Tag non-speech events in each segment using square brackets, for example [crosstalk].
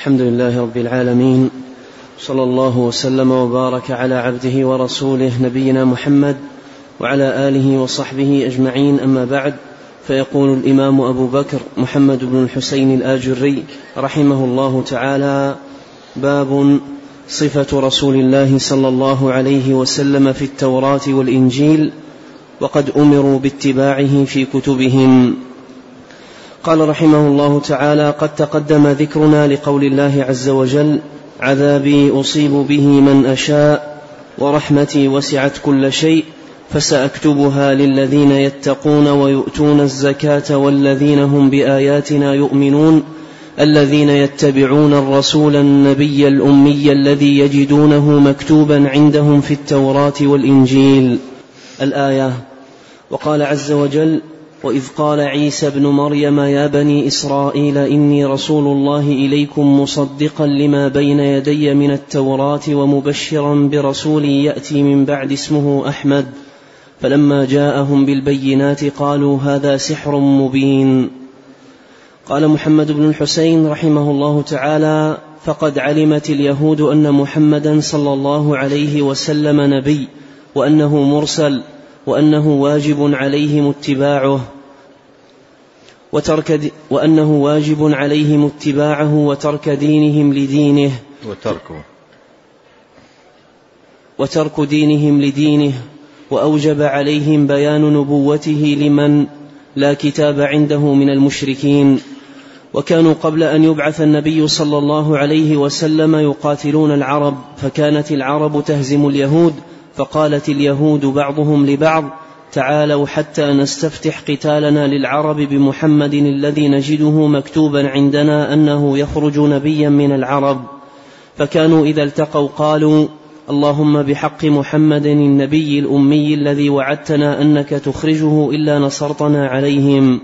الحمد لله رب العالمين صلى الله وسلم وبارك على عبده ورسوله نبينا محمد وعلى آله وصحبه أجمعين أما بعد فيقول الإمام أبو بكر محمد بن الحسين الآجري رحمه الله تعالى باب صفة رسول الله صلى الله عليه وسلم في التوراة والإنجيل وقد أمروا باتباعه في كتبهم. قال رحمه الله تعالى قد تقدم ذكرنا لقول الله عز وجل عذابي أصيب به من أشاء ورحمتي وسعت كل شيء فسأكتبها للذين يتقون ويؤتون الزكاة والذين هم بآياتنا يؤمنون الذين يتبعون الرسول النبي الأمي الذي يجدونه مكتوبا عندهم في التوراة والإنجيل. الآية وقال عز وجل وإذ قال عيسى ابن مريم يا بني إسرائيل إني رسول الله إليكم مصدقا لما بين يدي من التوراة ومبشرا برسول يأتي من بعد اسمه أحمد. فلما جاءهم بالبينات قالوا هذا سحر مبين. قال محمد بن الحسين رحمه الله تعالى فقد علمت اليهود أن محمدا صلى الله عليه وسلم نبي وأنه مرسل وأنه واجب عليهم اتباعه وترك وأنه واجب عليهم اتباعه وترك دينهم لدينه. وتركه. وترك دينهم لدينه. وأوجب عليهم بيان نبوته لمن لا كتاب عنده من المشركين. وكانوا قبل أن يبعث النبي صلى الله عليه وسلم يقاتلون العرب فكانت العرب تهزم اليهود فقالت اليهود بعضهم لبعض تعالوا حتى نستفتح قتالنا للعرب بمحمد الذي نجده مكتوبا عندنا أنه يخرج نبيا من العرب. فكانوا إذا التقوا قالوا اللهم بحق محمد النبي الأمي الذي وعدتنا أنك تخرجه إلا نصرتنا عليهم.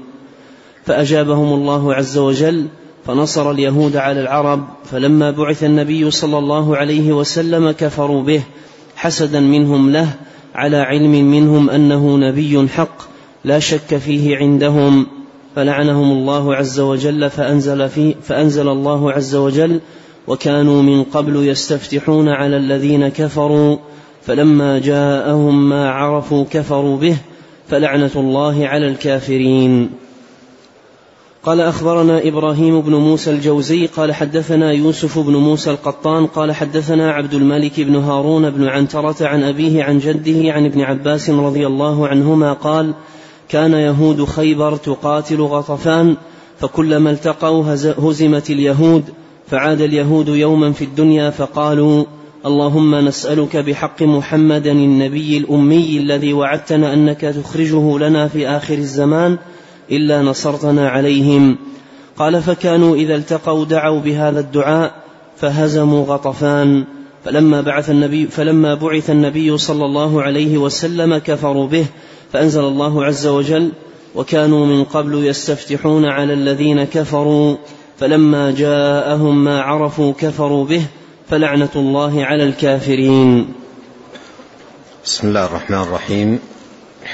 فأجابهم الله عز وجل فنصر اليهود على العرب فلما بعث النبي صلى الله عليه وسلم كفروا به حسدا منهم له على علم منهم أنه نبي حق لا شك فيه عندهم. فلعنهم الله عز وجل فأنزل فيه فأنزل الله عز وجل وكانوا من قبل يستفتحون على الذين كفروا. فلما جاءهم ما عرفوا كفروا به فلعنة الله على الكافرين. قال أخبرنا إبراهيم بن موسى الجوزي قال حدثنا يوسف بن موسى القطان قال حدثنا عبد الملك بن هارون بن عنترة عن أبيه عن جده عن ابن عباس رضي الله عنهما قال كان يهود خيبر تقاتل غطفان فكلما التقوا هزمت اليهود فعاد اليهود يوما في الدنيا فقالوا اللهم نسألك بحق محمد النبي الأمي الذي وعدتنا أنك تخرجه لنا في آخر الزمان إلا نصرتنا عليهم. قال فكانوا إذا التقوا دعوا بهذا الدعاء فهزموا غطفان. فلما بعث النبي فلما بعث النبي صلى الله عليه وسلم كفروا به فأنزل الله عز وجل وكانوا من قبل يستفتحون على الذين كفروا فلما جاءهم ما عرفوا كفروا به فلعنة الله على الكافرين. بسم الله الرحمن الرحيم.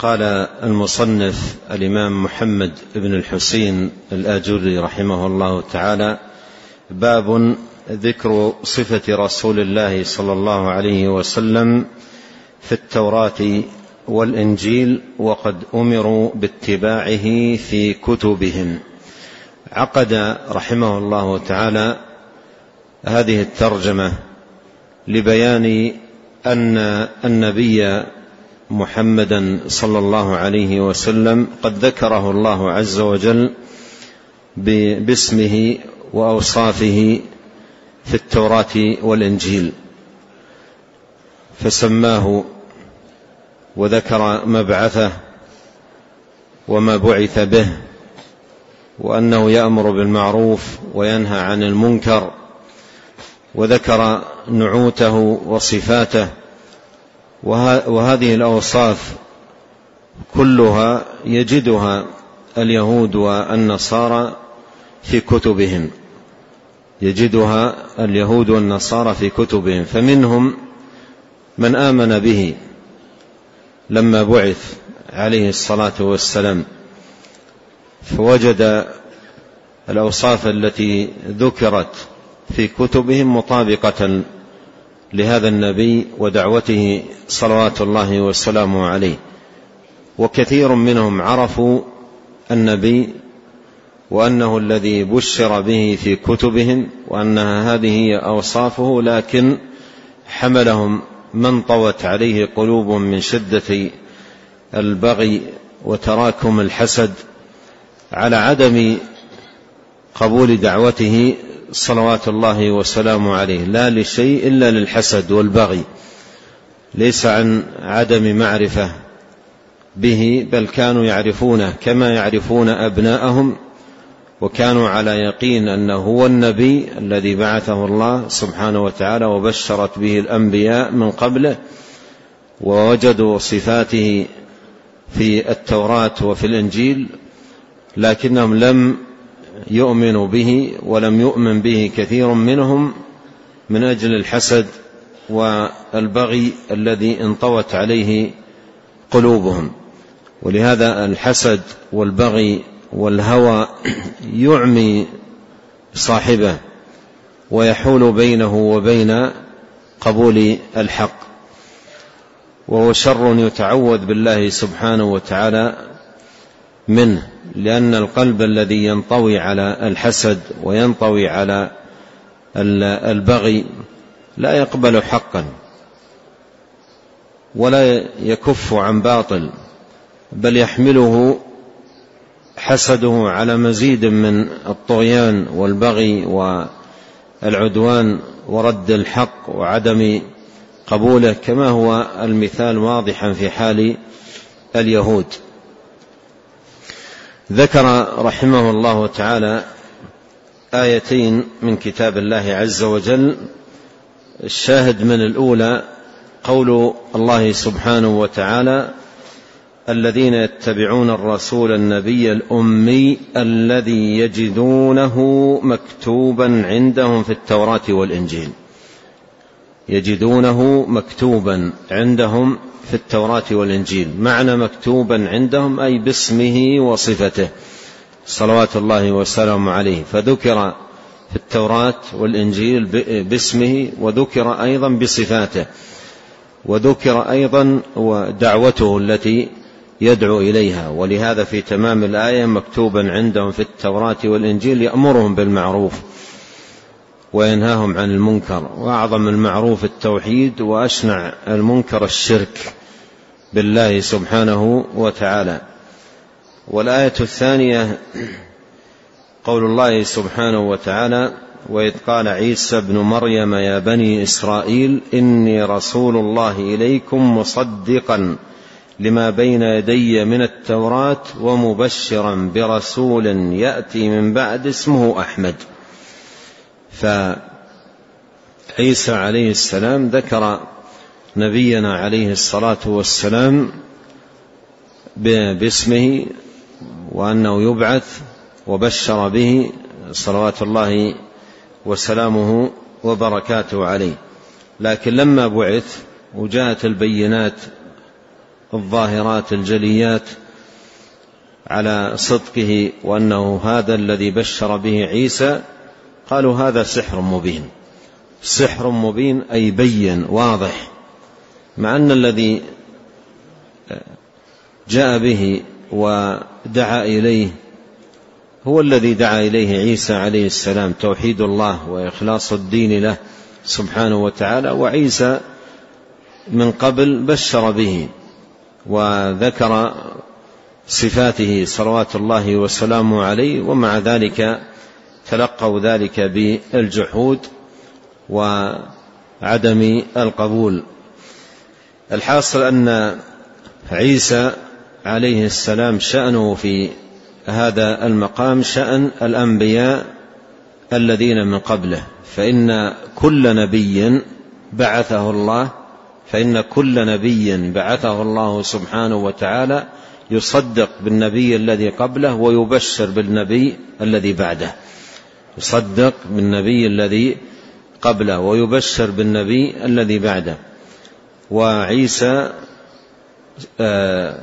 قال المصنف الإمام محمد بن الحسين الآجري رحمه الله تعالى باب ذكر صفة رسول الله صلى الله عليه وسلم في التوراة والإنجيل وقد أمروا باتباعه في كتبهم. عقد رحمه الله تعالى هذه الترجمة لبيان أن النبي محمدا صلى الله عليه وسلم قد ذكره الله عز وجل باسمه وأوصافه في التوراة والإنجيل. فسماه وذكر مبعثه وما بعث به وأنه يأمر بالمعروف وينهى عن المنكر وذكر نعوته وصفاته وهذه الأوصاف كلها يجدها اليهود والنصارى في كتبهم. يجدها اليهود والنصارى في كتبهم. فمنهم من آمن به لما بعث عليه الصلاة والسلام. فوجد الأوصاف التي ذكرت في كتبهم مطابقة لهذا النبي ودعوته صلوات الله وسلامه عليه. وكثير منهم عرفوا النبي وأنه الذي بشر به في كتبهم وانها هذه هي أوصافه لكن حملهم من طوت عليه قلوب من شدة البغي وتراكم الحسد على عدم قبول دعوته صلوات الله وسلامه عليه. لا لشيء إلا للحسد والبغي. ليس عن عدم معرفة به بل كانوا يعرفونه كما يعرفون أبناءهم وكانوا على يقين أنه هو النبي الذي بعثه الله سبحانه وتعالى وبشرت به الأنبياء من قبله ووجدوا صفاته في التوراة وفي الإنجيل لكنهم لم يؤمنوا به ولم يؤمن به كثير منهم من أجل الحسد والبغي الذي انطوت عليه قلوبهم. ولهذا الحسد والبغي والهوى يعمي صاحبه ويحول بينه وبين قبول الحق. وهو شر يتعوذ بالله سبحانه وتعالى منه لأن القلب الذي ينطوي على الحسد وينطوي على البغي لا يقبل حقا ولا يكف عن باطل بل يحمله حسده على مزيد من الطغيان والبغي والعدوان ورد الحق وعدم قبوله كما هو المثال واضحا في حال اليهود. ذكر رحمه الله تعالى آيتين من كتاب الله عز وجل. الشاهد من الأولى قول الله سبحانه وتعالى الذين يتبعون الرسول النبي الأمي الذي يجدونه مكتوبا عندهم في التوراة والإنجيل. يجدونه مكتوبا عندهم في التوراة والإنجيل. معنى مكتوبا عندهم أي باسمه وصفته. صلوات الله وسلامه عليه. فذكر في التوراة والإنجيل باسمه وذكر أيضا بصفاته. وذكر أيضا ودعوته التي يدعو إليها. ولهذا في تمام الآية مكتوبا عندهم في التوراة والإنجيل يأمرهم بالمعروف. وينهاهم عن المنكر. وأعظم المعروف التوحيد وأشنع المنكر الشرك بالله سبحانه وتعالى. والآية الثانية قول الله سبحانه وتعالى وإذ قال عيسى ابن مريم يا بني إسرائيل إني رسول الله إليكم مصدقا لما بين يدي من التوراة ومبشرا برسول يأتي من بعد اسمه أحمد. فعيسى عليه السلام ذكر نبينا عليه الصلاة والسلام باسمه وأنه يبعث وبشر به صلوات الله وسلامه وبركاته عليه. لكن لما بعث وجاءت البينات الظاهرات الجليات على صدقه وأنه هذا الذي بشر به عيسى قالوا هذا سحر مبين. سحر مبين أي بين واضح. مع أن الذي جاء به ودعا إليه هو الذي دعا إليه عيسى عليه السلام توحيد الله وإخلاص الدين له سبحانه وتعالى وعيسى من قبل بشر به وذكر صفاته صلوات الله وسلامه عليه ومع ذلك تلقوا ذلك بالجحود وعدم القبول. الحاصل أن عيسى عليه السلام شأنه في هذا المقام شأن الأنبياء الذين من قبله. فإن كل نبي بعثه الله فإن كل نبي بعثه الله سبحانه وتعالى يصدق بالنبي الذي قبله ويبشر بالنبي الذي بعده. يصدق بالنبي الذي قبله ويبشر بالنبي الذي بعده. وعيسى آه،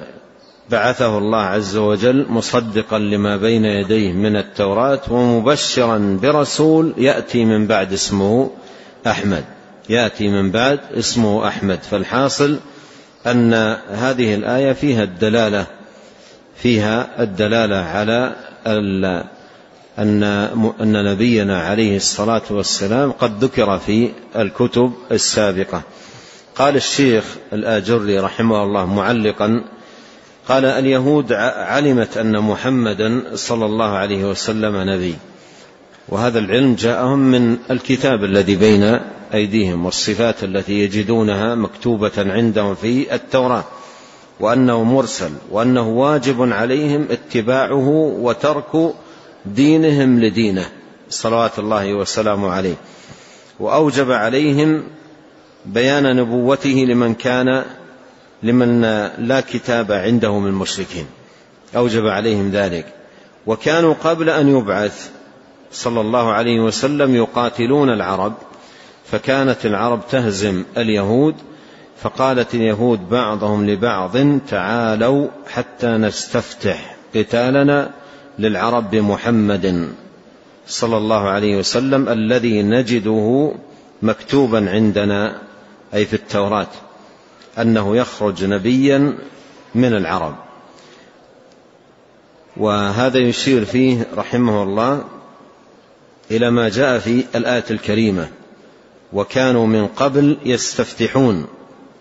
بعثه الله عز وجل مصدقا لما بين يديه من التوراة ومبشرا برسول يأتي من بعد اسمه أحمد. يأتي من بعد اسمه أحمد. فالحاصل أن هذه الآية فيها الدلالة فيها الدلالة على أن أن نبينا عليه الصلاة والسلام قد ذكر في الكتب السابقة. قال الشيخ الآجري رحمه الله معلقا قال اليهود علمت أن محمدا صلى الله عليه وسلم نبي. وهذا العلم جاءهم من الكتاب الذي بين أيديهم والصفات التي يجدونها مكتوبة عندهم في التوراة وأنه مرسل وأنه واجب عليهم اتباعه وترك دينهم لدينه. صلوات الله وسلامه عليه. وأوجب عليهم بيان نبوته لمن كان لمن لا كتاب عنده من المشركين. أوجب عليهم ذلك. وكانوا قبل أن يبعث صلى الله عليه وسلم يقاتلون العرب فكانت العرب تهزم اليهود فقالت اليهود بعضهم لبعض تعالوا حتى نستفتح قتالنا للعرب بمحمد صلى الله عليه وسلم الذي نجده مكتوبا عندنا أي في التوراة أنه يخرج نبيا من العرب. وهذا يشير فيه رحمه الله إلى ما جاء في الآية الكريمة وكانوا من قبل يستفتحون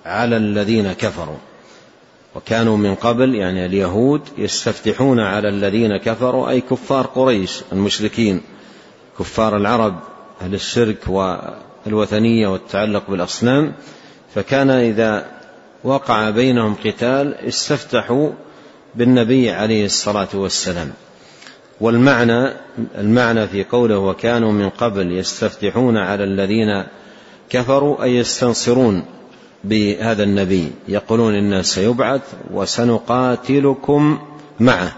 على الذين كفروا وكانوا من قبل يعني اليهود يستفتحون على الذين كفروا أي كفار قريش المشركين كفار العرب أهل الشرك والوثنية والتعلق بالأصنام. فكان إذا وقع بينهم قتال استفتحوا بالنبي عليه الصلاة والسلام. والمعنى المعنى في قوله وكانوا من قبل يستفتحون على الذين كفروا أي يستنصرون بهذا النبي يقولون إن سيبعث وسنقاتلكم معه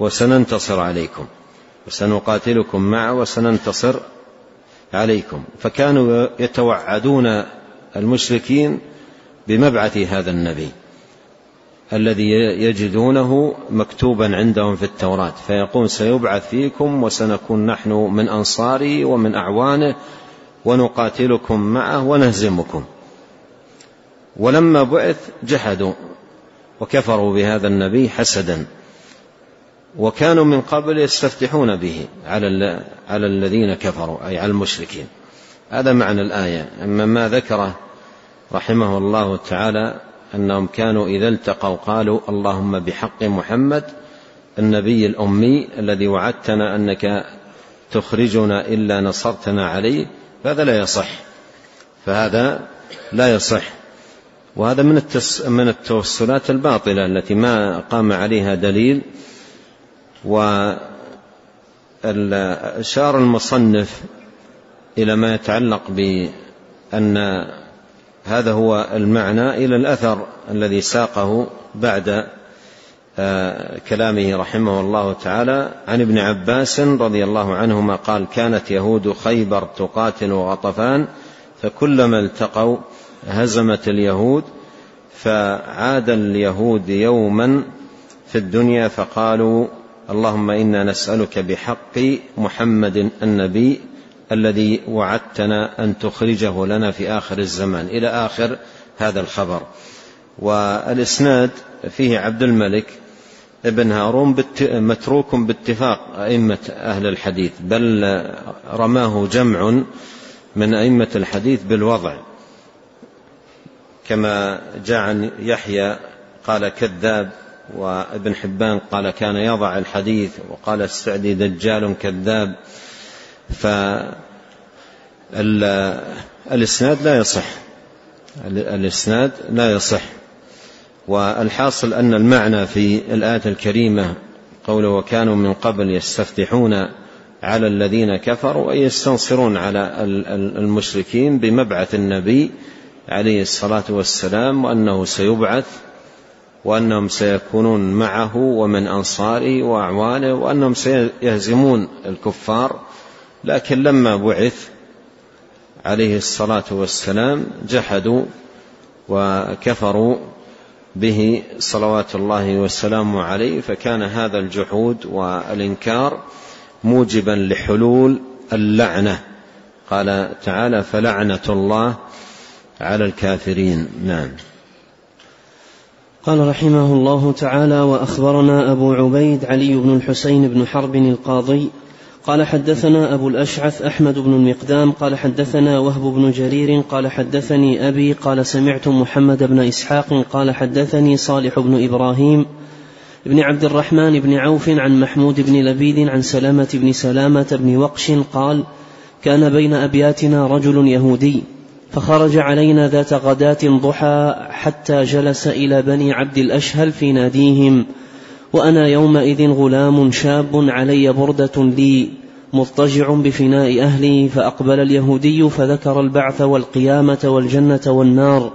وسننتصر عليكم. وسنقاتلكم معه وسننتصر عليكم. فكانوا يتوعدون المشركين بمبعث هذا النبي الذي يجدونه مكتوبا عندهم في التوراة. فيقول سيبعث فيكم وسنكون نحن من أنصاره ومن أعوانه ونقاتلكم معه ونهزمكم. ولما بعث جحدوا وكفروا بهذا النبي حسدا وكانوا من قبل يستفتحون به على على الذين كفروا أي على المشركين. هذا معنى الآية. أما ما ذكره رحمه الله تعالى أنهم كانوا إذا التقوا قالوا اللهم بحق محمد النبي الأمي الذي وعدتنا أنك تخرجنا إلا نصرتنا عليه فهذا لا يصح. فهذا لا يصح. وهذا من من التوسلات الباطلة التي ما قام عليها دليل وأشار المصنف إلى ما يتعلق بأن هذا هو المعنى إلى الأثر الذي ساقه بعد آه، كلامه رحمه الله تعالى عن ابن عباس رضي الله عنهما قال كانت يهود خيبر تقاتل غطفان فكلما التقوا هزمت اليهود فعاد اليهود يوما في الدنيا فقالوا اللهم إنا نسألك بحق محمد النبي الذي وعدتنا أن تخرجه لنا في آخر الزمان إلى آخر هذا الخبر. والإسناد فيه عبد الملك ابن هارون متروك باتفاق أئمة أهل الحديث بل رماه جمع من أئمة الحديث بالوضع. كما جاء عن يحيى قال كذاب وابن حبان قال كان يضع الحديث وقال السعدي دجال كذاب. فالإسناد لا يصح. الإسناد لا يصح. والحاصل أن المعنى في الآية الكريمة قوله وكانوا من قبل يستفتحون على الذين كفروا أي يستنصرون على المشركين بمبعث النبي عليه الصلاة والسلام وأنه سيبعث وأنهم سيكونون معه ومن أنصاره وأعوانه وأنهم سيهزمون الكفار. لكن لما بعث عليه الصلاة والسلام جحدوا وكفروا به صلوات الله والسلام عليه فكان هذا الجحود والإنكار موجبا لحلول اللعنة. قال تعالى فلعنة الله على الكافرين. نعم. قال رحمه الله تعالى وأخبرنا أبو عبيد علي بن الحسين بن حرب القاضي قال حدثنا أبو الأشعث أحمد بن المقدام قال حدثنا وهب بن جرير قال حدثني أبي قال سمعت محمد بن إسحاق قال حدثني صالح بن إبراهيم بن عبد الرحمن بن عوف عن محمود بن لبيد عن سلامة بن سلامة بن وقش قال كان بين أبياتنا رجل يهودي فخرج علينا ذات غداة ضحى حتى جلس إلى بني عبد الأشهل في ناديهم وأنا يومئذ غلام شاب علي بردة لي مضطجع بفناء أهلي فأقبل اليهودي فذكر البعث والقيامة والجنة والنار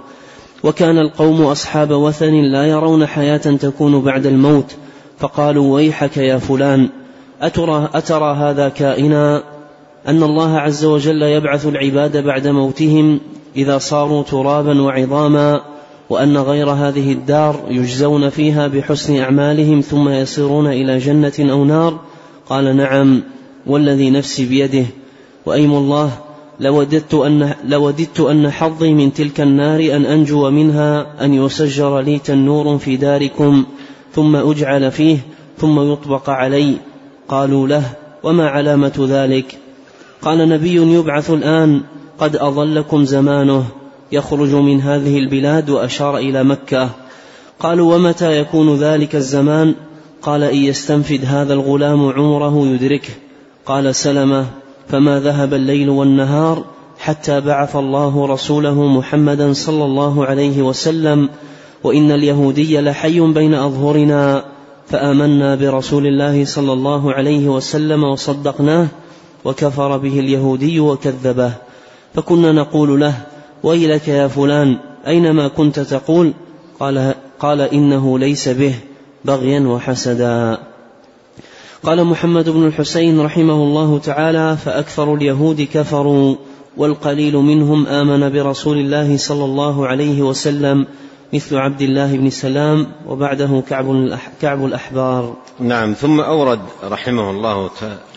وكان القوم أصحاب وثن لا يرون حياة تكون بعد الموت فقالوا ويحك يا فلان أترى, أترى هذا كائنا؟ أن الله عز وجل يبعث العباد بعد موتهم إذا صاروا ترابا وعظاما وأن غير هذه الدار يجزون فيها بحسن أعمالهم ثم يصيرون إلى جنة أو نار. قال نعم والذي نفسي بيده. وأيم الله لوددت أن, لوددت أن حظي من تلك النار أن أنجو منها أن يسجر لي تنور في داركم ثم أجعل فيه ثم يطبق علي. قالوا له وما علامة ذلك؟ قال نبي يبعث الآن قد أظلكم زمانه يخرج من هذه البلاد وأشار إلى مكة. قالوا ومتى يكون ذلك الزمان؟ قال إن يستنفد هذا الغلام عمره يدركه. قال سلمة فما ذهب الليل والنهار حتى بعث الله رسوله محمدا صلى الله عليه وسلم وإن اليهودي لحي بين أظهرنا فآمنا برسول الله صلى الله عليه وسلم وصدقناه وكفر به اليهودي وكذبه. فكنا نقول له ويلك يا فلان أينما كنت تقول؟ قال, قال إنه ليس به بغيا وحسدا. قال محمد بن الحسين رحمه الله تعالى فأكثر اليهود كفروا والقليل منهم آمن برسول الله صلى الله عليه وسلم مثل عبد الله بن سلام وبعده كعب كعب الأحبار. نعم ثم أورد رحمه الله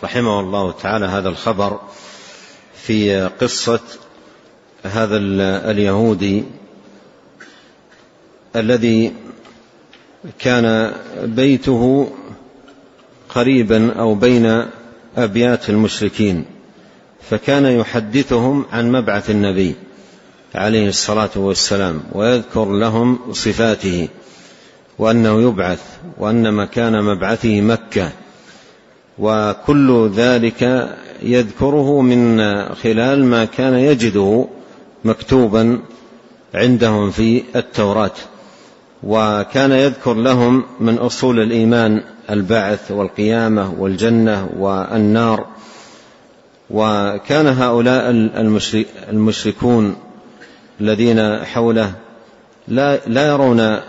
رحمه الله تعالى هذا الخبر. في قصة هذا اليهودي الذي كان بيته قريبا أو بين أبيات المشركين فكان يحدثهم عن مبعث النبي عليه الصلاة والسلام ويذكر لهم صفاته وأنه يبعث وأن مكان مبعثه مكة. وكل ذلك يذكره من خلال ما كان يجده مكتوبا عندهم في التوراة. وكان يذكر لهم من أصول الإيمان البعث والقيامة والجنة والنار. وكان هؤلاء المشركون الذين حوله لا, لا يرون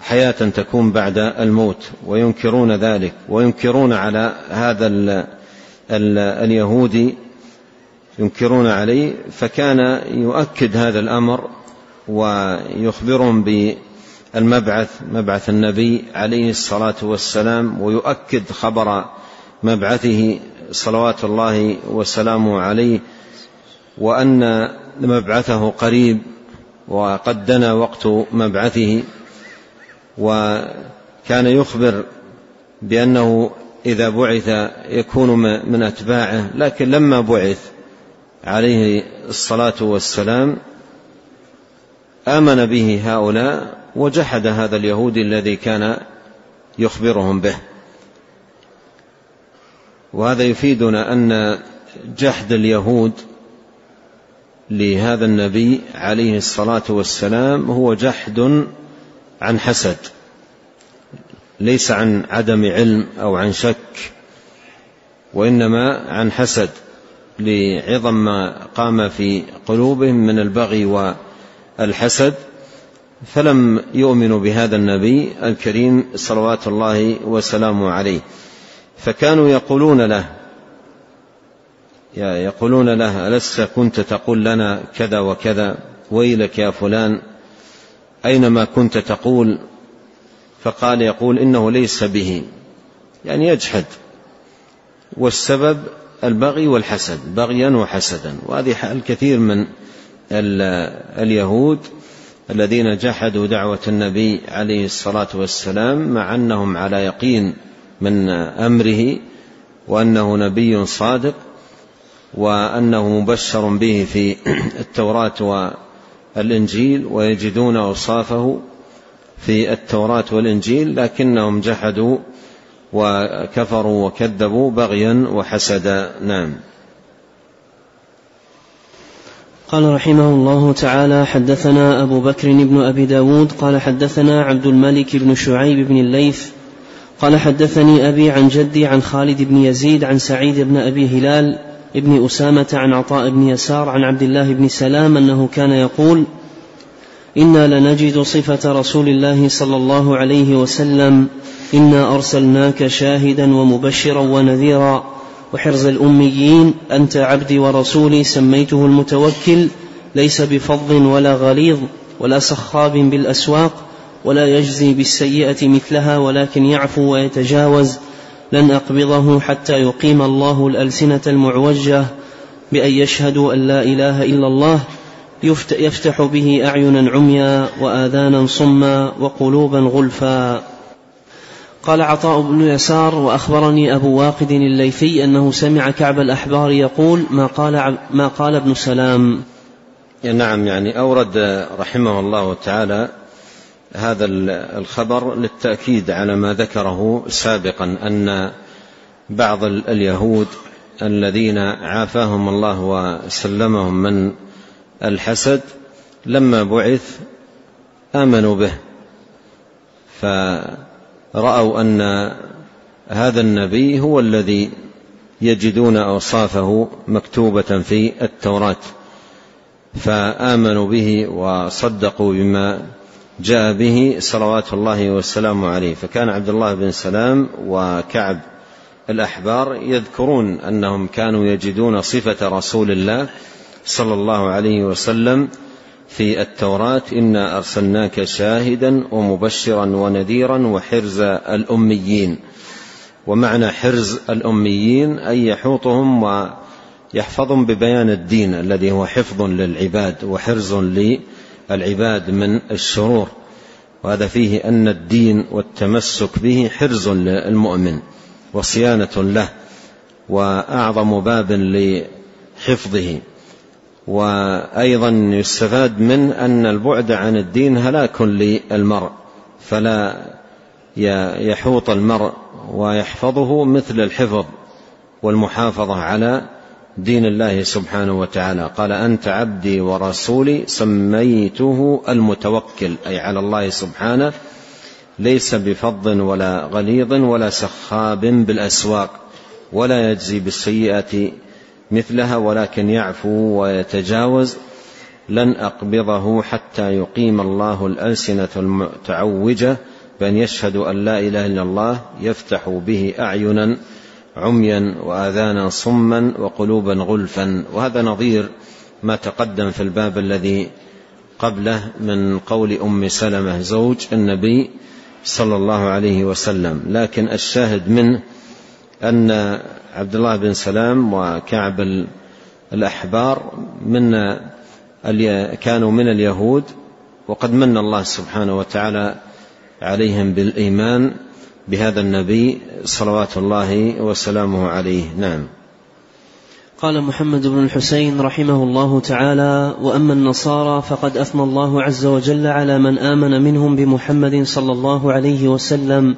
حياة تكون بعد الموت وينكرون ذلك وينكرون على هذا اليهودي ينكرون عليه فكان يؤكد هذا الأمر ويخبرهم بالمبعث مبعث النبي عليه الصلاة والسلام ويؤكد خبر مبعثه صلوات الله وسلامه عليه وأن مبعثه قريب وقد دنا وقت مبعثه. وكان يخبر بأنه إذا بعث يكون من أتباعه لكن لما بعث عليه الصلاة والسلام آمن به هؤلاء وجحد هذا اليهودي الذي كان يخبرهم به. وهذا يفيدنا أن جحد اليهود لهذا النبي عليه الصلاة والسلام هو جحد عن حسد ليس عن عدم علم أو عن شك وإنما عن حسد لعظم ما قام في قلوبهم من البغي والحسد. فلم يؤمنوا بهذا النبي الكريم صلوات الله وسلامه عليه. فكانوا يقولون له يقولون له ألست كنت تقول لنا كذا وكذا؟ ويلك يا فلان أينما كنت تقول؟ فقال يقول إنه ليس به. يعني يجحد. والسبب البغي والحسد بغيا وحسدا. وهذه حال كثير من اليهود الذين جحدوا دعوة النبي عليه الصلاة والسلام مع أنهم على يقين من أمره وأنه نبي صادق وأنه مبشر به في [clears throat] التوراة والإنجيل ويجدون أوصافه في التوراة والإنجيل لكنهم جحدوا وكفروا وكذبوا بغيا وحسدا. نعم. قال رحمه الله تعالى حدثنا أبو بكر بن أبي داود قال حدثنا عبد الملك بن شعيب بن الليث قال حدثني أبي عن جدي عن خالد بن يزيد عن سعيد بن أبي هلال ابن أسامة عن عطاء بن يسار عن عبد الله بن سلام أنه كان يقول إنا لنجد صفة رسول الله صلى الله عليه وسلم إنا أرسلناك شاهدا ومبشرا ونذيرا وحرز الأميين أنت عبدي ورسولي سميته المتوكل ليس بفظ ولا غليظ ولا سخاب بالأسواق ولا يجزي بالسيئة مثلها ولكن يعفو ويتجاوز لن أقبضه حتى يقيم الله الألسنة المعوجة بأن يشهدوا أن لا إله إلا الله يفتح به أعينا عميا وآذانا صما وقلوبا غلفا. قال عطاء بن يسار وأخبرني أبو واقد الليثي أنه سمع كعب الأحبار يقول ما قال, ما قال ابن سلام. نعم يعني أورد رحمه الله تعالى هذا الخبر للتأكيد على ما ذكره سابقا أن بعض اليهود الذين عافاهم الله وسلمهم من الحسد لما بعث آمنوا به فرأوا أن هذا النبي هو الذي يجدون أوصافه مكتوبة في التوراة فآمنوا به وصدقوا بما جاء به صلوات الله والسلام عليه. فكان عبد الله بن سلام وكعب الأحبار يذكرون أنهم كانوا يجدون صفة رسول الله صلى الله عليه وسلم في التوراة إنا أرسلناك شاهدا ومبشرا ونذيرا وحرز الأميين. ومعنى حرز الأميين أي يحوطهم ويحفظهم ببيان الدين الذي هو حفظ للعباد وحرز للعباد من الشرور وهذا فيه أن الدين والتمسك به حرز للمؤمن وصيانة له وأعظم باب لحفظه. وأيضا يستفاد من أن البعد عن الدين هلاك للمرء فلا يحوط المرء ويحفظه مثل الحفظ والمحافظة على دين الله سبحانه وتعالى. قال أنت عبدي ورسولي سميته المتوكل أي على الله سبحانه ليس بفظ ولا غليظ ولا سخاب بالأسواق ولا يجزي بالسيئه مثلها ولكن يعفو ويتجاوز. لن أقبضه حتى يقيم الله الألسنة المتعوجة بأن يشهدوا أن لا إله إلا الله يفتح به أعينا. عميا وآذانا صما وقلوبا غلفا. وهذا نظير ما تقدم في الباب الذي قبله من قول أم سلمة زوج النبي صلى الله عليه وسلم. لكن الشاهد منه أن عبد الله بن سلام وكعب الأحبار من كانوا من اليهود وقد من الله سبحانه وتعالى عليهم بالإيمان. بهذا النبي صلوات الله وسلامه عليه. نعم. قال محمد بن الحسين رحمه الله تعالى وأما النصارى فقد أثنى الله عز وجل على من آمن منهم بمحمد صلى الله عليه وسلم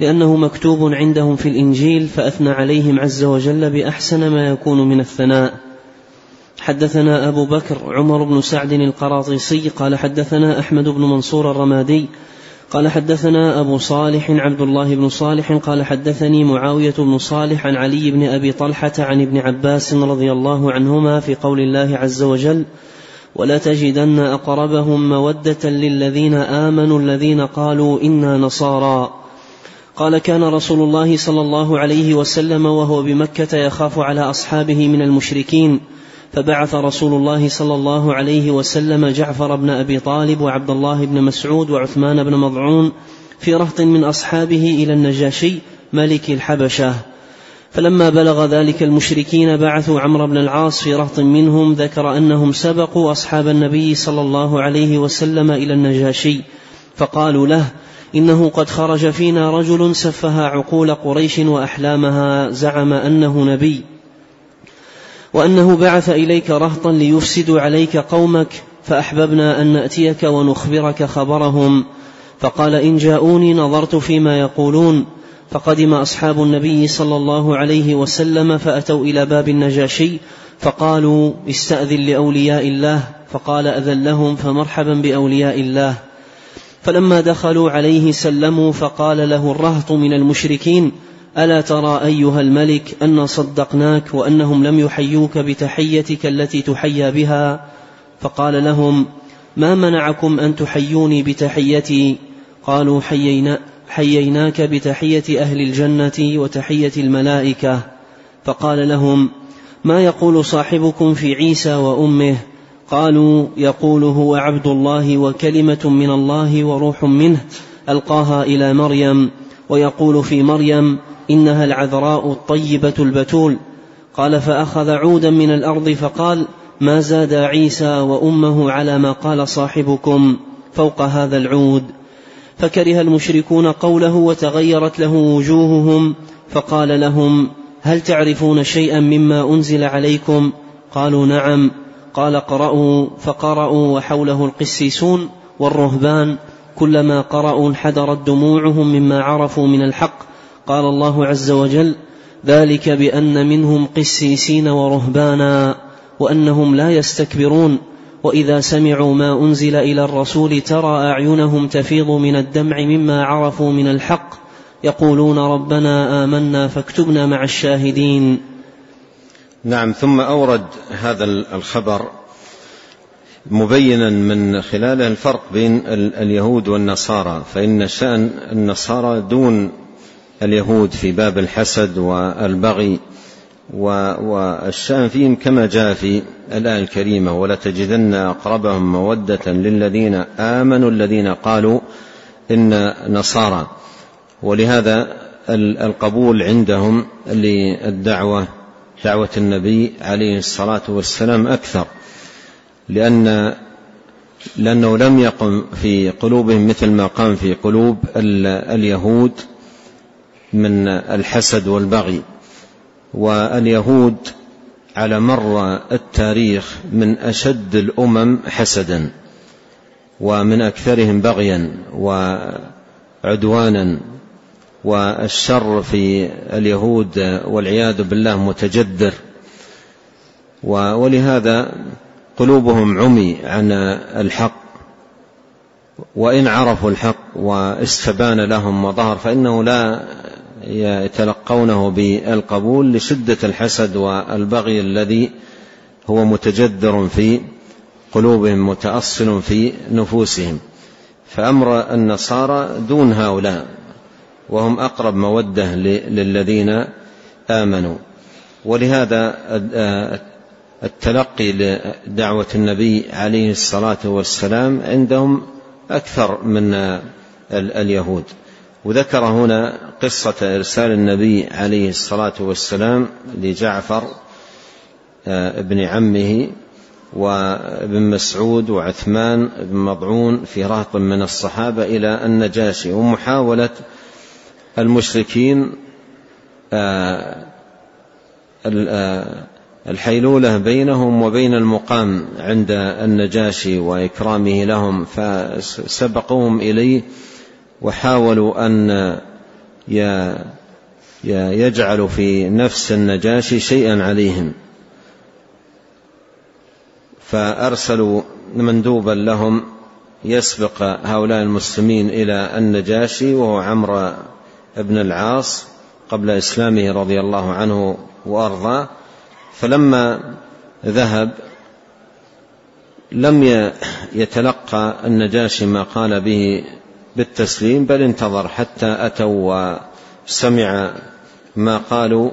لأنه مكتوب عندهم في الإنجيل فأثنى عليهم عز وجل بأحسن ما يكون من الثناء. حدثنا أبو بكر عمر بن سعد القراطيسي قال حدثنا أحمد بن منصور الرمادي قال حدثنا أبو صالح عبد الله بن صالح قال حدثني معاوية بن صالح عن علي بن أبي طلحة عن ابن عباس رضي الله عنهما في قول الله عز وجل ولتجدن أقربهم مودة للذين آمنوا الذين قالوا إنا نصارى قال كان رسول الله صلى الله عليه وسلم وهو بمكة يخاف على أصحابه من المشركين فبعث رسول الله صلى الله عليه وسلم جعفر بن أبي طالب وعبد الله بن مسعود وعثمان بن مضعون في رهط من أصحابه إلى النجاشي ملك الحبشة. فلما بلغ ذلك المشركين بعثوا عمرو بن العاص في رهط منهم ذكر أنهم سبقوا أصحاب النبي صلى الله عليه وسلم إلى النجاشي فقالوا له إنه قد خرج فينا رجل سفه عقول قريش وأحلامها زعم أنه نبي. وأنه بعث إليك رهطا ليفسدوا عليك قومك فأحببنا أن نأتيك ونخبرك خبرهم. فقال إن جاءوني نظرت فيما يقولون. فقدم أصحاب النبي صلى الله عليه وسلم فأتوا إلى باب النجاشي فقالوا استأذن لأولياء الله. فقال أذن لهم فمرحبا بأولياء الله. فلما دخلوا عليه سلموا فقال له الرهط من المشركين. ألا ترى أيها الملك أن صدقناك وأنهم لم يحيوك بتحيتك التي تحيا بها؟ فقال لهم ما منعكم أن تحيوني بتحيتي؟ قالوا حيينا حييناك بتحية أهل الجنة وتحية الملائكة. فقال لهم ما يقول صاحبكم في عيسى وأمه؟ قالوا يقول هو عبد الله وكلمة من الله وروح منه ألقاها إلى مريم ويقول في مريم إنها العذراء الطيبة البتول. قال فأخذ عودا من الأرض فقال ما زاد عيسى وأمه على ما قال صاحبكم فوق هذا العود. فكره المشركون قوله وتغيرت له وجوههم فقال لهم هل تعرفون شيئا مما أنزل عليكم؟ قالوا نعم. قال اقرأوا فقرأوا وحوله القسيسون والرهبان كلما قرأوا انحدرت دموعهم مما عرفوا من الحق قال الله عز وجل ذلك بأن منهم قسيسين ورهبانا وأنهم لا يستكبرون وإذا سمعوا ما أنزل إلى الرسول ترى أعينهم تفيض من الدمع مما عرفوا من الحق يقولون ربنا آمنا فاكتبنا مع الشاهدين. نعم ثم أورد هذا الخبر مبينا من خلاله الفرق بين اليهود والنصارى فإن شأن النصارى دون اليهود في باب الحسد والبغي والشأن فيهم كما جاء في الآية الكريمة ولتجدن أقربهم مودة للذين آمنوا الذين قالوا إن نصارى. ولهذا القبول عندهم للدعوة دعوة النبي عليه الصلاة والسلام أكثر لأن لأنه لم يقم في قلوبهم مثل ما قام في قلوب اليهود من الحسد والبغي واليهود على مر التاريخ من أشد الأمم حسدا ومن أكثرهم بغيا وعدوانا والشر في اليهود والعياذ بالله متجدر ولهذا قلوبهم عمي عن الحق وإن عرفوا الحق واستبان لهم وظهر فإنه لا يتلقونه بالقبول لشدة الحسد والبغي الذي هو متجذر في قلوبهم متأصل في نفوسهم. فأمر النصارى دون هؤلاء وهم أقرب مودة للذين آمنوا. ولهذا التلقي لدعوة النبي عليه الصلاة والسلام عندهم أكثر من اليهود. وذكر هنا قصة إرسال النبي عليه الصلاة والسلام لجعفر آه، ابن عمه وابن مسعود وعثمان بن مضعون في رهط من الصحابة إلى النجاشي ومحاولة المشركين آه، آه، الحيلولة بينهم وبين المقام عند النجاشي وإكرامه لهم فسبقوهم إليه. وحاولوا أن يجعلوا في نفس النجاشي شيئا عليهم. فأرسلوا مندوبا لهم يسبق هؤلاء المسلمين إلى النجاشي وهو عمرو بن العاص قبل إسلامه رضي الله عنه وأرضاه. فلما ذهب لم يتلقى النجاشي ما قال به بالتسليم بل انتظر حتى أتوا وسمع ما قالوا.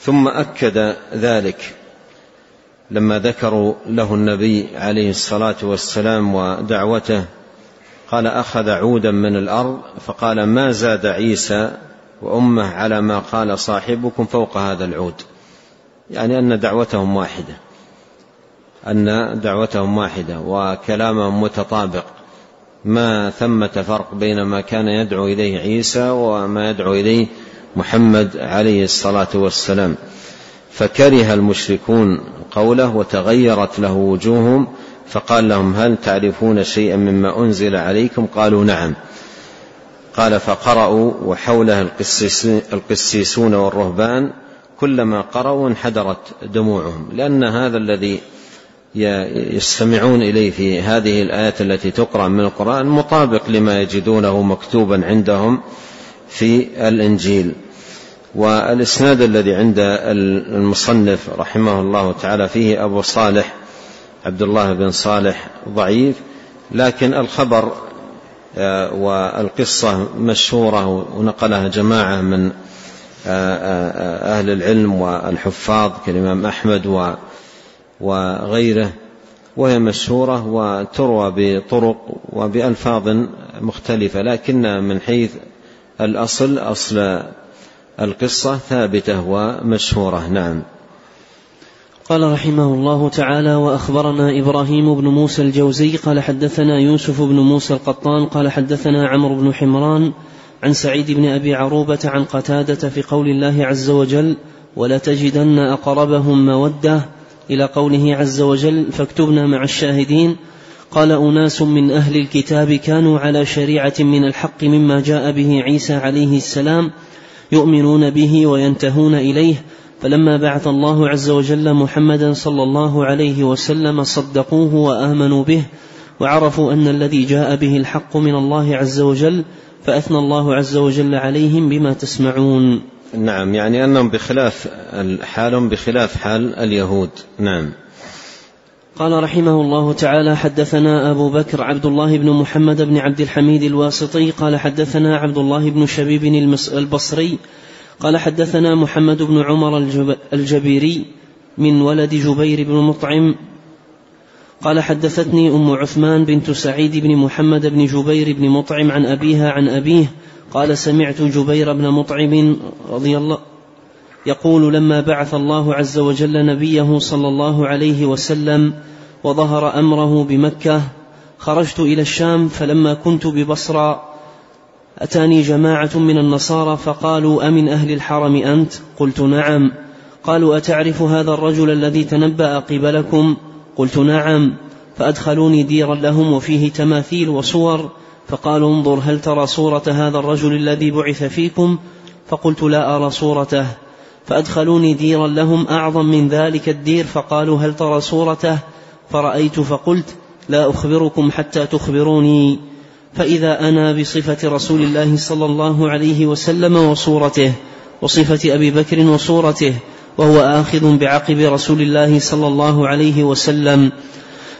ثم أكد ذلك لما ذكروا له النبي عليه الصلاة والسلام ودعوته. قال أخذ عودا من الأرض؟ فقال ما زاد عيسى وأمه على ما قال صاحبكم فوق هذا العود. يعني أن دعوتهم واحدة أن دعوتهم واحدة وكلامهم متطابق. ما ثمة فرق بين ما كان يدعو إليه عيسى وما يدعو إليه محمد عليه الصلاة والسلام. فكره المشركون قوله وتغيرت له وجوههم فقال لهم هل تعرفون شيئا مما أنزل عليكم؟ قالوا نعم. قال فقرأوا وحوله القسيسون والرهبان كلما قرأوا انحدرت دموعهم لأن هذا الذي يستمعون إليه في هذه الآيات التي تقرأ من القرآن مطابق لما يجدونه مكتوبا عندهم في الإنجيل. والإسناد الذي عند المصنف رحمه الله تعالى فيه أبو صالح عبد الله بن صالح ضعيف لكن الخبر آه، والقصة مشهورة ونقلها جماعة من آه، آه، أهل العلم والحفاظ كالإمام أحمد وغيره وهي مشهورة وتروى بطرق وبألفاظ مختلفة لكن من حيث الأصل أصل القصة ثابتة ومشهورة. نعم. قال رحمه الله تعالى وأخبرنا إبراهيم بن موسى الجوزي قال حدثنا يوسف بن موسى القطان قال حدثنا عمرو بن حمران عن سعيد بن أبي عروبة عن قتادة في قول الله عز وجل ولتجدن أقربهم مودة إلى قوله عز وجل فاكتبنا مع الشاهدين قال أناس من أهل الكتاب كانوا على شريعة من الحق مما جاء به عيسى عليه السلام يؤمنون به وينتهون إليه. فلما بعث الله عز وجل محمدا صلى الله عليه وسلم صدقوه وآمنوا به وعرفوا أن الذي جاء به الحق من الله عز وجل فأثنى الله عز وجل عليهم بما تسمعون نعم يعني أنهم بخلاف حالهم بخلاف حال اليهود. نعم. قال رحمه الله تعالى حدثنا أبو بكر عبد الله بن محمد بن عبد الحميد الواسطي قال حدثنا عبد الله بن شبيب البصري قال حدثنا محمد بن عمر الجبيري من ولد جبير بن مطعم قال حدثتني أم عثمان بنت سعيد بن محمد بن جبير بن مطعم عن أبيها عن أبيه قال سمعت جبير بن مطعم رضي الله يقول لما بعث الله عز وجل نبيه صلى الله عليه وسلم وظهر أمره بمكة خرجت إلى الشام فلما كنت ببصرى أتاني جماعة من النصارى فقالوا أمن أهل الحرم أنت؟ قلت نعم. قالوا أتعرف هذا الرجل الذي تنبأ قبلكم؟ قلت نعم. فأدخلوني ديرا لهم وفيه تماثيل وصور فقالوا انظر هل ترى صورة هذا الرجل الذي بعث فيكم؟ فقلت لا أرى صورته. فأدخلوني ديرا لهم أعظم من ذلك الدير فقالوا هل ترى صورته؟ فرأيت فقلت لا أخبركم حتى تخبروني. فإذا أنا بصفة رسول الله صلى الله عليه وسلم وصورته وصفة أبي بكر وصورته وهو آخذ بعقب رسول الله صلى الله عليه وسلم.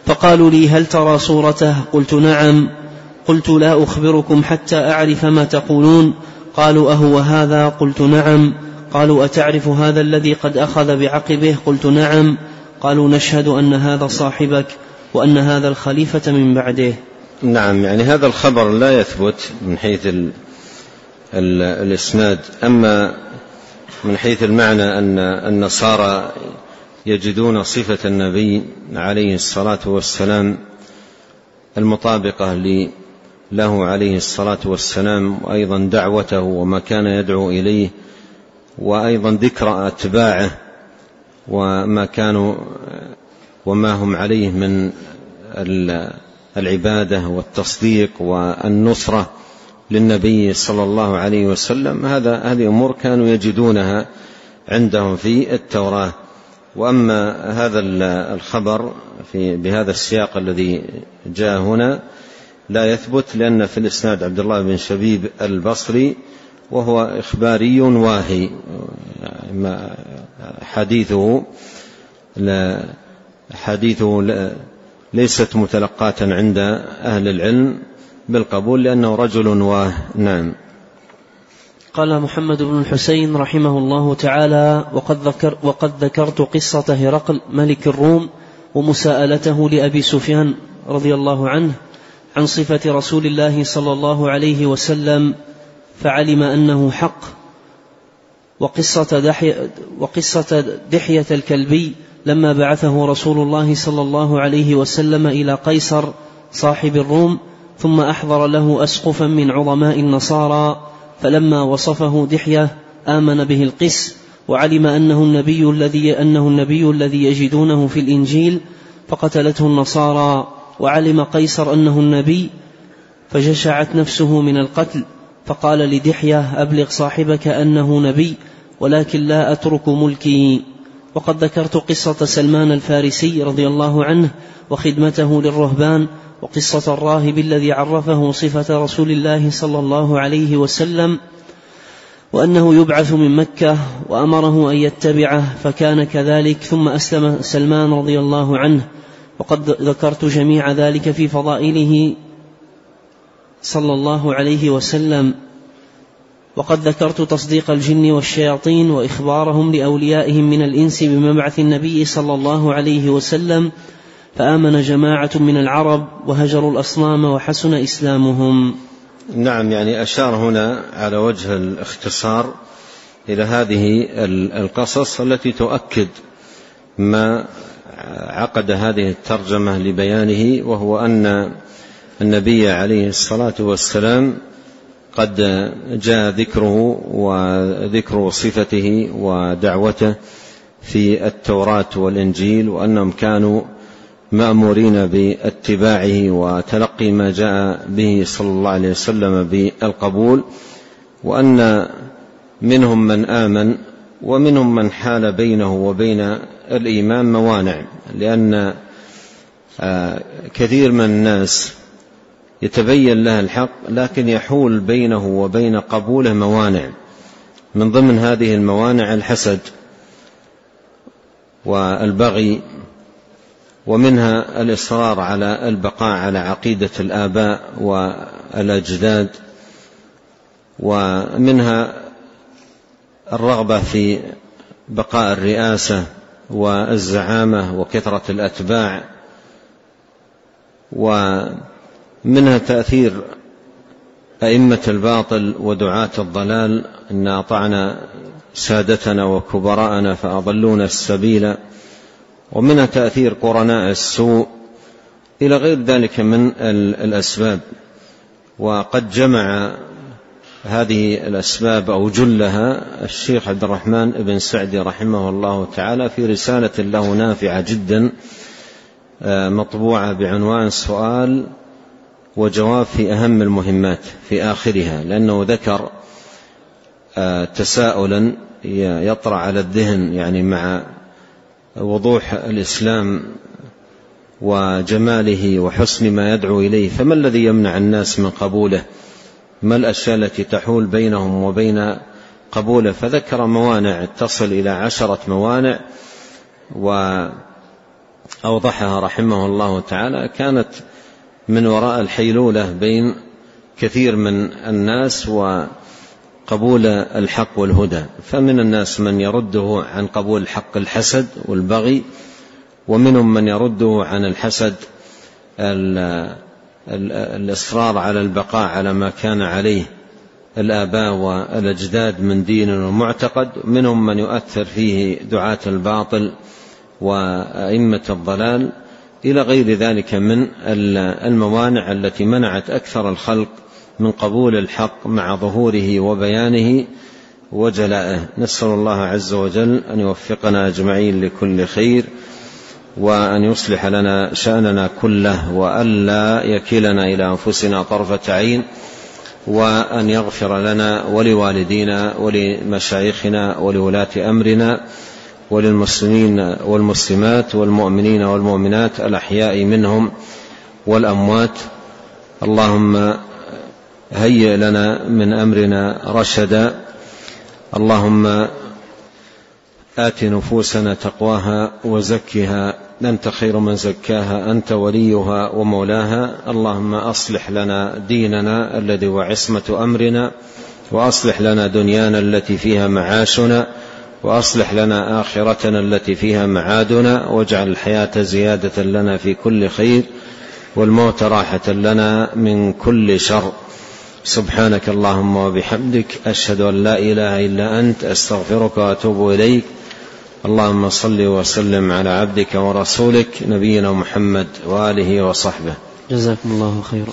فقالوا لي هل ترى صورته؟ قلت نعم. قلت لا أخبركم حتى أعرف ما تقولون. قالوا أهو هذا قلت نعم. قالوا أتعرف هذا الذي قد أخذ بعقبه؟ قلت نعم. قالوا نشهد أن هذا صاحبك وأن هذا الخليفة من بعده. نعم يعني هذا الخبر لا يثبت من حيث ال ال الإسناد. أما من حيث المعنى أن النصارى يجدون صفة النبي عليه الصلاة والسلام المطابقة له عليه الصلاة والسلام وأيضا دعوته وما كان يدعو إليه وأيضا ذكر أتباعه وما كانوا وما هم عليه من العبادة والتصديق والنصرة للنبي صلى الله عليه وسلم. هذا هذه أمور كانوا يجدونها عندهم في التوراة. وأما هذا الخبر في بهذا السياق الذي جاء هنا لا يثبت لأن في الإسناد عبد الله بن شبيب البصري وهو إخباري واهي حديثه حديثه ليست متلقاة عند أهل العلم بالقبول لأنه رجل واه. نعم. قال محمد بن الحسين رحمه الله تعالى وقد, ذكر وقد ذكرت قصة هرقل ملك الروم ومساءلته لأبي سفيان رضي الله عنه عن صفة رسول الله صلى الله عليه وسلم فعلم أنه حق. وقصة دحية, وقصة دحية الكلبي لما بعثه رسول الله صلى الله عليه وسلم إلى قيصر صاحب الروم ثم أحضر له أسقفا من عظماء النصارى فلما وصفه دحية آمن به القس وعلم أنه النبي الذي أنه النبي الذي يجدونه في الإنجيل فقتلته النصارى. وعلم قيصر أنه النبي فجشعت نفسه من القتل فقال لدحية أبلغ صاحبك أنه نبي ولكن لا أترك ملكي. وقد ذكرت قصة سلمان الفارسي رضي الله عنه وخدمته للرهبان وقصة الراهب الذي عرفه صفة رسول الله صلى الله عليه وسلم وأنه يبعث من مكة وأمره أن يتبعه فكان كذلك. ثم أسلم سلمان رضي الله عنه. وقد ذكرت جميع ذلك في فضائله صلى الله عليه وسلم. وقد ذكرت تصديق الجن والشياطين وإخبارهم لأوليائهم من الإنس بمبعث النبي صلى الله عليه وسلم فآمن جماعة من العرب وهجروا الأصنام وحسن إسلامهم. نعم يعني أشار هنا على وجه الاختصار إلى هذه القصص التي تؤكد ما عقد هذه الترجمة لبيانه وهو أن النبي عليه الصلاة والسلام قد جاء ذكره وذكر صفته ودعوته في التوراة والإنجيل وأنهم كانوا مأمورين باتباعه وتلقي ما جاء به صلى الله عليه وسلم بالقبول وأن منهم من آمن ومنهم من حال بينه وبين الإيمان موانع لأن آه، كثير من الناس يتبين له الحق لكن يحول بينه وبين قبوله موانع. من ضمن هذه الموانع الحسد والبغي ومنها الإصرار على البقاء على عقيدة الآباء والأجداد ومنها الرغبة في بقاء الرئاسة والزعامة وكثرة الأتباع ومنها تأثير أئمة الباطل ودعاة الضلال إن أطعنا سادتنا وكبراءنا فأضلونا السبيل ومنها تأثير قرناء السوء إلى غير ذلك من الأسباب. وقد جمع هذه الأسباب أو جلها الشيخ عبد الرحمن بن سعدي رحمه الله تعالى في رسالة له نافعة جدا آه، مطبوعة بعنوان سؤال وجواب في أهم المهمات في آخرها لأنه ذكر آه، تساؤلا يطرأ على الذهن يعني مع وضوح الإسلام وجماله وحسن ما يدعو إليه فما الذي يمنع الناس من قبوله؟ ما الأشياء التي تحول بينهم وبين قبوله؟ فذكر موانع تصل إلى عشرة موانع وأوضحها رحمه الله تعالى. كانت من وراء الحيلولة بين كثير من الناس وقبول الحق والهدى. فمن الناس من يرده عن قبول الحق الحسد والبغي ومنهم من يرده عن الحسد الإصرار على البقاء على ما كان عليه. الآباء والأجداد من دين ومعتقد منهم من يؤثر فيه دعاة الباطل وأئمة الضلال. إلى غير ذلك من الموانع التي منعت أكثر الخلق من قبول الحق مع ظهوره وبيانه وجلائه نسأل الله عز وجل أن يوفقنا أجمعين لكل خير. وأن يصلح لنا شأننا كله وألا يكلنا إلى أنفسنا طرفة عين وأن يغفر لنا ولوالدينا ولمشايخنا ولولاة أمرنا وللمسلمين والمسلمات والمؤمنين والمؤمنات الأحياء منهم والأموات. اللهم هيئ لنا من أمرنا رشدا. اللهم آت نفوسنا تقواها وزكها. أنت خير من زكاها أنت وليها ومولاها. اللهم أصلح لنا ديننا الذي هو عصمة أمرنا وأصلح لنا دنيانا التي فيها معاشنا وأصلح لنا آخرتنا التي فيها معادنا واجعل الحياة زيادة لنا في كل خير والموت راحة لنا من كل شر. سبحانك اللهم وبحمدك أشهد أن لا إله إلا أنت أستغفرك وأتوب إليك. اللهم صل وسلم على عبدك ورسولك نبينا محمد وآله وصحبه. جزاكم الله خيرا.